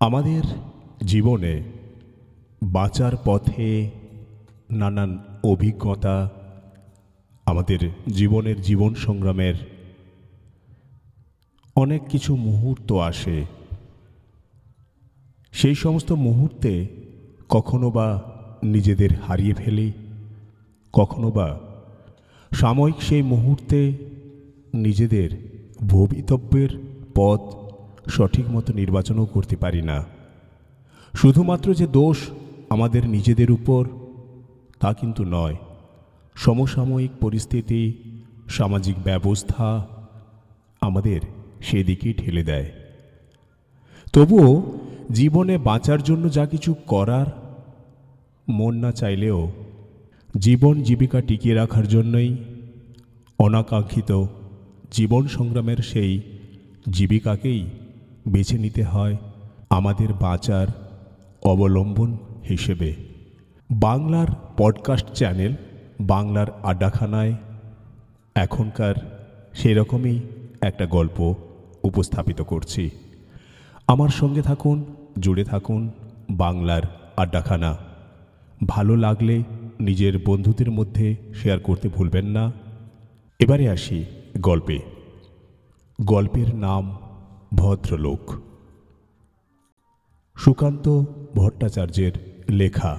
আমাদের জীবনে বাঁচার পথে নানান অভিজ্ঞতা আমাদের জীবনের জীবন সংগ্রামের অনেক কিছু মুহূর্ত আসে। সেই সমস্ত মুহূর্তে কখনো বা নিজেদের হারিয়ে ফেলি, কখনো বা সাময়িক সেই মুহূর্তে নিজেদের ভবিতব্যের পথ সঠিক মতো নির্বাচনও করতে পারি না। শুধুমাত্র যে দোষ আমাদের নিজেদের উপর, তা কিন্তু নয়। সমসাময়িক পরিস্থিতি, সামাজিক ব্যবস্থা আমাদের সেদিকেই ঠেলে দেয়। তবুও জীবনে বাঁচার জন্য যা কিছু করার, মন না চাইলেও জীবন জীবিকা টিকিয়ে রাখার জন্যই অনাকাঙ্ক্ষিত জীবন সংগ্রামের সেই জীবিকাকেই বেছে নিতে হয় আমাদের বাঁচার অবলম্বন হিসেবে। বাংলার পডকাস্ট চ্যানেল বাংলার আড্ডাখানায় এখনকার সেরকমই একটা গল্প উপস্থাপিত করছি। আমার সঙ্গে থাকুন, জুড়ে থাকুন বাংলার আড্ডাখানা। ভালো লাগলে নিজের বন্ধুদের মধ্যে শেয়ার করতে ভুলবেন না। এবারে আসি গল্পে। গল্পের নাম ভদ্রলোক। সুকান্ত ভট্টাচার্যের লেখা,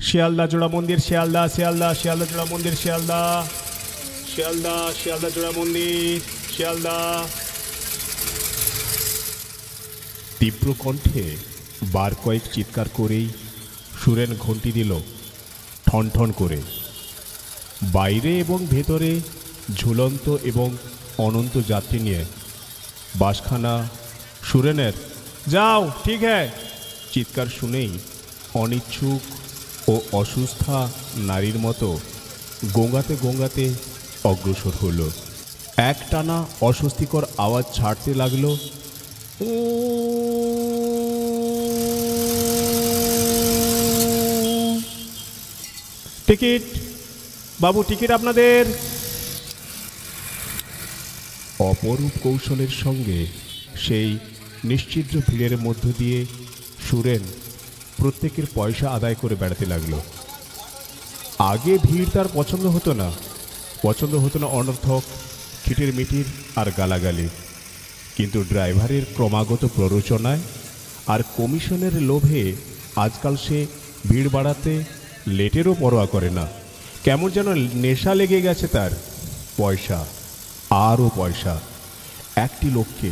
শিয়ালদা জোড়া মন্দির, শিয়ালদা শিয়ালদা শিয়ালদা জোড়া মন্দির, শিয়ালদা শিয়ালদা শিয়ালদা জোড়া মন্দির, শিয়ালদা। তীব্র কণ্ঠে বার কয়েক চিৎকার করেই সুরেন ঘন্টি দিল, ঠন ঠন করে। বাইরে এবং ভেতরে ঝুলন্ত এবং অনন্ত যাত্রী নিয়ে বাসখানা, সুরেনের। যাও, ঠিক হ্যাঁ চিৎকার শুনেই অনিচ্ছুক ও অসুস্থা নারীর মতো গোঙ্গাতে গোঙ্গাতে অগ্রসর হলো। এক টানা অস্বস্তিকর আওয়াজ ছাড়তে লাগল, টিকিট, বাবু, টিকিট আপনাদের? অপরূপ কৌশলের সঙ্গে সেই নিশ্চিদ্র ভিড়ের মধ্য দিয়ে সুরেন প্রত্যেকের পয়সা আদায় করে বেড়াতে লাগল। আগে ভিড় তার পছন্দ হতো না। পছন্দ হতো না অনর্থক, খিটির মিটির আর গালাগালি। কিন্তু ড্রাইভারের ক্রমাগত প্ররোচনায় আর কমিশনের লোভে আজকাল সে ভিড় বাড়াতে লেটেরও পরোয়া করে না। কেমন যেন নেশা লেগে গেছে তার পয়সা। আরও পয়সা। একটি লোককে,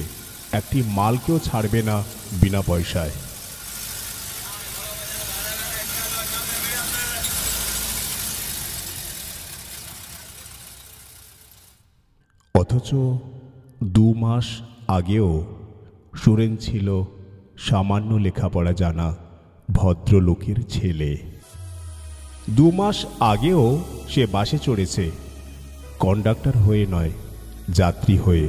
একটি মালকেও ছাড়বে না বিনা পয়সায়। অথচ দু মাস আগেও সুরেন ছিল সামান্য লেখাপড়া জানা ভদ্রলোকের ছেলে। দু মাস আগেও সে বাসে চড়েছে, কন্ডাক্টর হয়ে নয় যাত্রী হয়ে।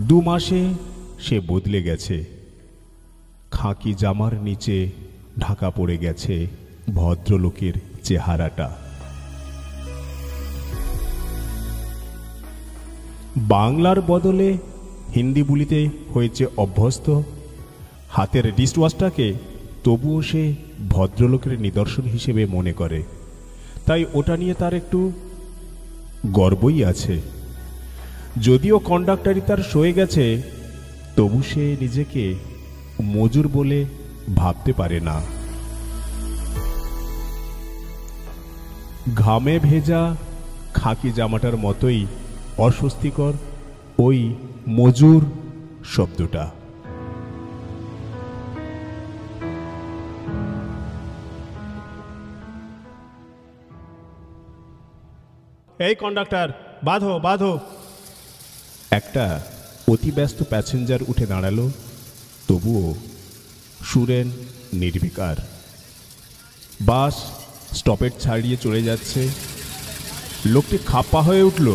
দু মাসে সে বদলে গেছে। খাঁকি জামার নিচে ঢাকা পড়ে গেছে ভদ্রলোকের চেহারাটা। বাংলার বদলে হিন্দি বলিতে হয়েছে অভ্যস্ত। হাতের ডিস্টওয়াশটাকে তবুও সে ভদ্রলোকের নিদর্শন হিসেবে মনে করে। তাই ওটা নিয়ে তার একটু গর্বই আছে। যদিও কন্ডাক্টারি তার সয়ে গেছে, তবু সে নিজেকে মজুর বলে ভাবতে পারে না। ঘামে ভেজা খাকি জামাটার মতোই অস্বস্তিকর ওই মজুর শব্দটা। এই কন্ডাক্টর বাঁধো বাঁধো। একটা অতি ব্যস্ত প্যাসেঞ্জার উঠে দাঁড়াল, তবুও সুরেন নির্বিকার। বাস স্টপেজ ছাড়িয়ে চলে যাচ্ছে। লোকটি খাপ্পা হয়ে উঠল,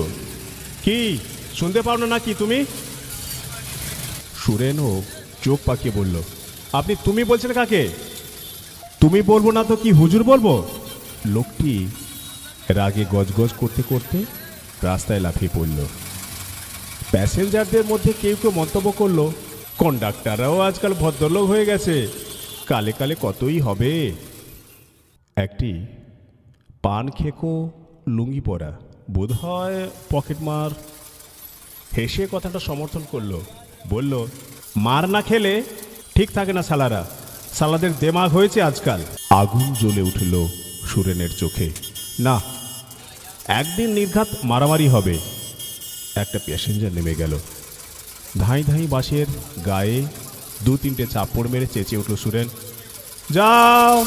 কি, শুনতে পাও না নাকি তুমি? সুরেনও চোখ পাকিয়ে বলল, আপনি তুমি বলছেন কাকে? তুমি বলব না তো কি হুজুর বলব? লোকটি রাগে গজগজ করতে করতে রাস্তায় লাফিয়ে পড়ল। প্যাসেঞ্জারদের মধ্যে কেউ কেউ মন্তব্য করল, কন্ডাক্টাররাও আজকাল ভদ্রলোক হয়ে গেছে। কালে কালে কতই হবে? একটি পান খেকো লুঙ্গি পরা বোধ হয় পকেটমার হেসে কথাটা সমর্থন করল। বলল, মার না খেলে ঠিক থাকে না সালারা। সালাদের দেমাগ হয়েছে আজকাল। আগুন জ্বলে উঠল সুরেনের চোখে। না একদিন নির্ঘাত মারামারি হবে। একটা প্যাসেঞ্জার নেমে গেল। ধাই ধাই বাসের গায়ে দু তিনটে চাপড় মেরে চেঁচে উঠল সুরেন, যাও!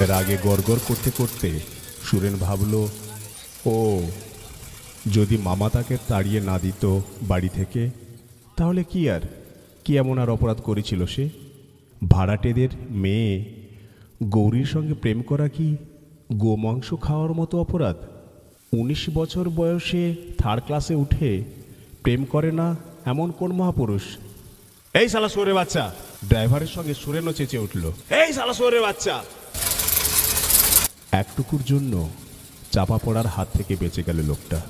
রাগে গড়গড় করতে করতে সুরেন ভাবল, ও, যদি মামা তাকে তাড়িয়ে না দিত বাড়ি থেকে, তাহলে কি আর? কি এমন আর অপরাধ করেছিল সে? ভাড়াটেদের মেয়ে, গৌরীর সঙ্গে প্রেম করা কি গোমাংস খাওয়ার মতো অপরাধ? উনিশ বছর বয়সে থার্ড ক্লাসে উঠে প্রেম করে না এমন কোন মহাপুরুষ? এই সালা সোরে বাচ্চা। ড্রাইভারের সঙ্গে সুরেনও চেঁচে উঠল। এই সালা সোরে বাচ্চা। একটুকুর জন্য চাপা পড়ার হাত থেকে বেঁচে গেল লোকটা।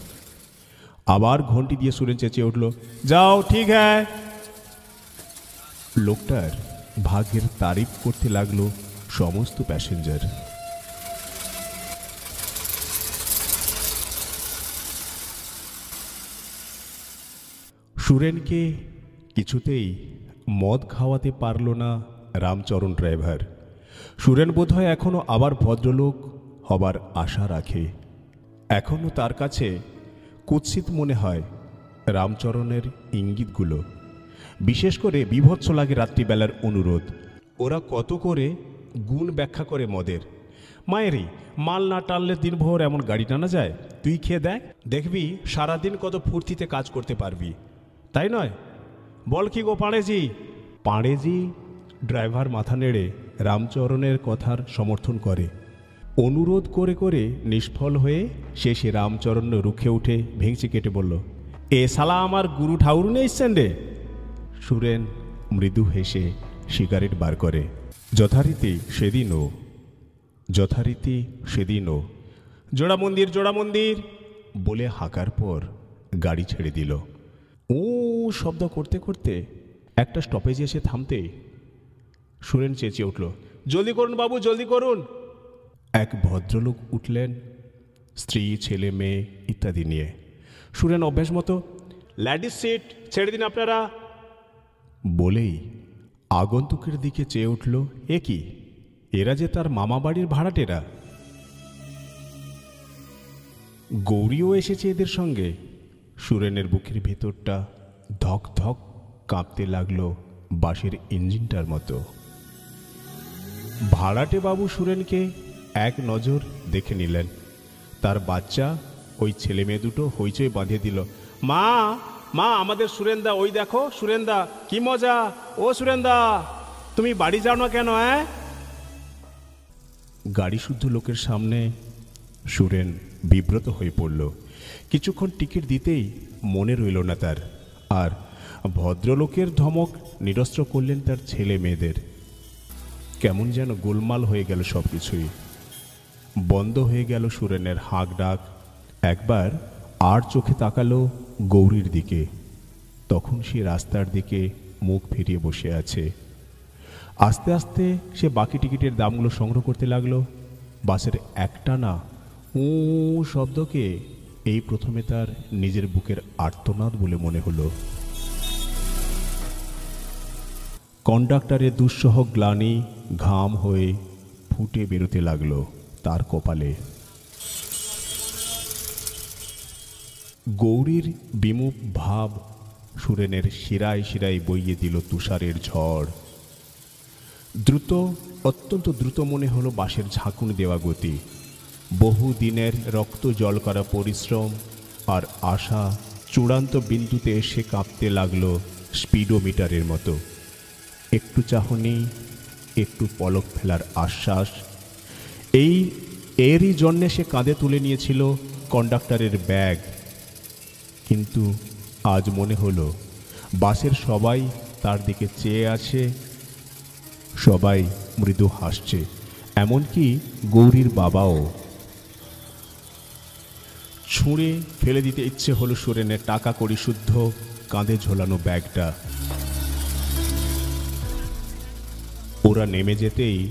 আবার ঘন্টি দিয়ে সুরেন চেঁচে উঠল যাও ঠিক হ্যাঁ লোকটার ভাগ্যের তারিফ করতে লাগল সমস্ত প্যাসেঞ্জার। সুরেনকে কিছুতেই মদ খাওয়াতে পারল না রামচরণ ড্রাইভার। সুরেন বোধহয় এখনও আবার ভদ্রলোক হবার আশা রাখে। এখনও তার কাছে কুৎসিত মনে হয় রামচরণের ইঙ্গিতগুলো। বিশেষ করে বিভৎস লাগে রাত্রিবেলার অনুরোধ। ওরা কত করে গুণ ব্যাখ্যা করে মদের। মায়েরই মাল না টানলে দিনভর এমন গাড়ি টানা যায়? তুই খেয়ে দেখ, দেখবি সারাদিন কত ফুর্তিতে কাজ করতে পারবি। তাই নয়। বল কি গো পাঁড়েজি? পাঁড়েজি ড্রাইভার মাথা নেড়ে রামচরণের কথার সমর্থন করে। অনুরোধ করে করে নিষ্ফল হয়ে শেষে রামচরণ রুখে উঠে ভেঙচি কেটে বলল, এ সালা আমার গুরু ঠাউর নেই রে সুরেন মৃদু হেসে সিগারেট বার করে। যথারীতি সেদিনও যথারীতি সেদিনও। জোড়া মন্দির জোড়া মন্দির বলে হাঁকার পর গাড়ি ছেড়ে দিল। ও শব্দ করতে করতে একটা স্টপেজে এসে থামতে সুরেন চেঁচিয়ে উঠল, জলদি করুন বাবু, জলদি করুন। এক ভদ্রলোক উঠলেন, স্ত্রী, ছেলে, মেয়ে ইত্যাদি নিয়ে। সুরেন অভ্যাস মতো, ল্যাডিস সিট, ছেড়ে দিন আপনারা। বলেই আগন্তুকের দিকে চেয়ে উঠল, এ কি? এরা যে তার মামা বাড়ির ভাড়াটেরা? গৌরীও এসেছে এদের সঙ্গে। সুরেনের বুকের ভেতরটা ধক ধক কাঁপতে লাগল বাসের ইঞ্জিনটার মতো। ভাড়াটে বাবু সুরেনকে এক নজর দেখে নিলেন। তার বাচ্চা ওই ছেলে মেয়ে দুটো হইচই বাঁধিয়ে দিল, মা মা, আমাদের সুরেন্দা, ওই দেখো সুরেন্দা, কি মজা। ও সুরেন্দা, তুমি বাড়ি যাও না কেন হ্যাঁ গাড়ি শুদ্ধ লোকের সামনে সুরেন বিব্রত হয়ে পড়ল। কিছুক্ষণ টিকিট দিতেই মনে রইল না তার। আর ভদ্রলোকের ধমক নিরস্ত্র করলেন তার ছেলে মেয়েদের। কেমন যেন গোলমাল হয়ে গেল সব কিছুই বন্ধ হয়ে গেল সুরেনের হাঁক ডাক। একবার আর চোখে তাকালো গৌরীর দিকে। তখন সে রাস্তার দিকে মুখ ফিরিয়ে বসে আছে। আস্তে আস্তে সে বাকি টিকিটের দামগুলো সংগ্রহ করতে লাগল। বাসের একটা না ও শব্দকে এই প্রথমে তার নিজের বুকের আর্তনাদ বলে মনে হলো। কন্ডাক্টরের দুঃসহ গ্লানি ঘাম হয়ে ফুটে বেরোতে লাগল তার কপালে। গৌরীর বিমুখ ভাব সুরেনের শিরায় শিরায় বইয়ে দিল তুষারের ঝড়। দ্রুত, অত্যন্ত দ্রুত মনে হলো বাঁশের ঝাঁকুন দেওয়া গতি। বহু দিনের রক্ত জল করা পরিশ্রম আর আশা চূড়ান্ত বিন্দুতে এসে কাঁপতে লাগল স্পিডোমিটারের মতো। একটু চাহনি, একটু পলক ফেলার আশ্বাস। এই, এরই জন্যে সে কাঁধে তুলে নিয়েছিল কন্ডাক্টরের ব্যাগ। কিন্তু আজ মনে হলো, বাসের সবাই তার দিকে চেয়ে আছে। সবাই মৃদু হাসছে, এমনকি গৌরীর বাবাও। ছুঁড়ে ফেলে দিতে ইচ্ছে হলো সুরেনের টাকা করি শুদ্ধ, কাঁধে ঝোলানো ব্যাগটা। ওরা নেমে যেতেই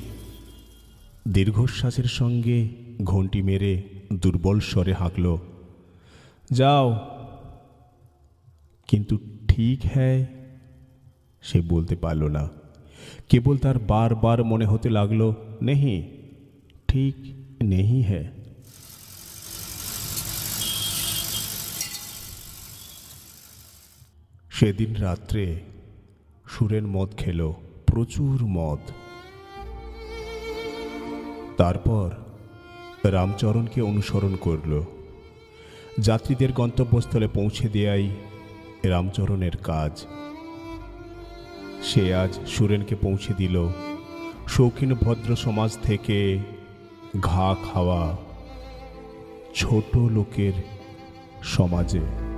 দীর্ঘশ্বাসের সঙ্গে ঘন্টি মেরে দুর্বল স্বরে হাঁকল, যাও। কিন্তু ঠিক হ্যায়, সে বলতে পারল না। কেবল তার বারবার মনে হতে লাগল, নেহি, ঠিক নেহি হ্যায়। সেদিন রাত্রে সুরেন মদ খেল, প্রচুর মদ। তারপর রামচরণকে অনুসরণ করল। যাত্রীদের গন্তব্যস্থলে পৌঁছে দেয়াই রামচরণের কাজ। সে আজ সুরেনকে পৌঁছে দিল। শৌখিন ভদ্র সমাজ থেকে ঘা খাওয়া ছোট লোকের সমাজে।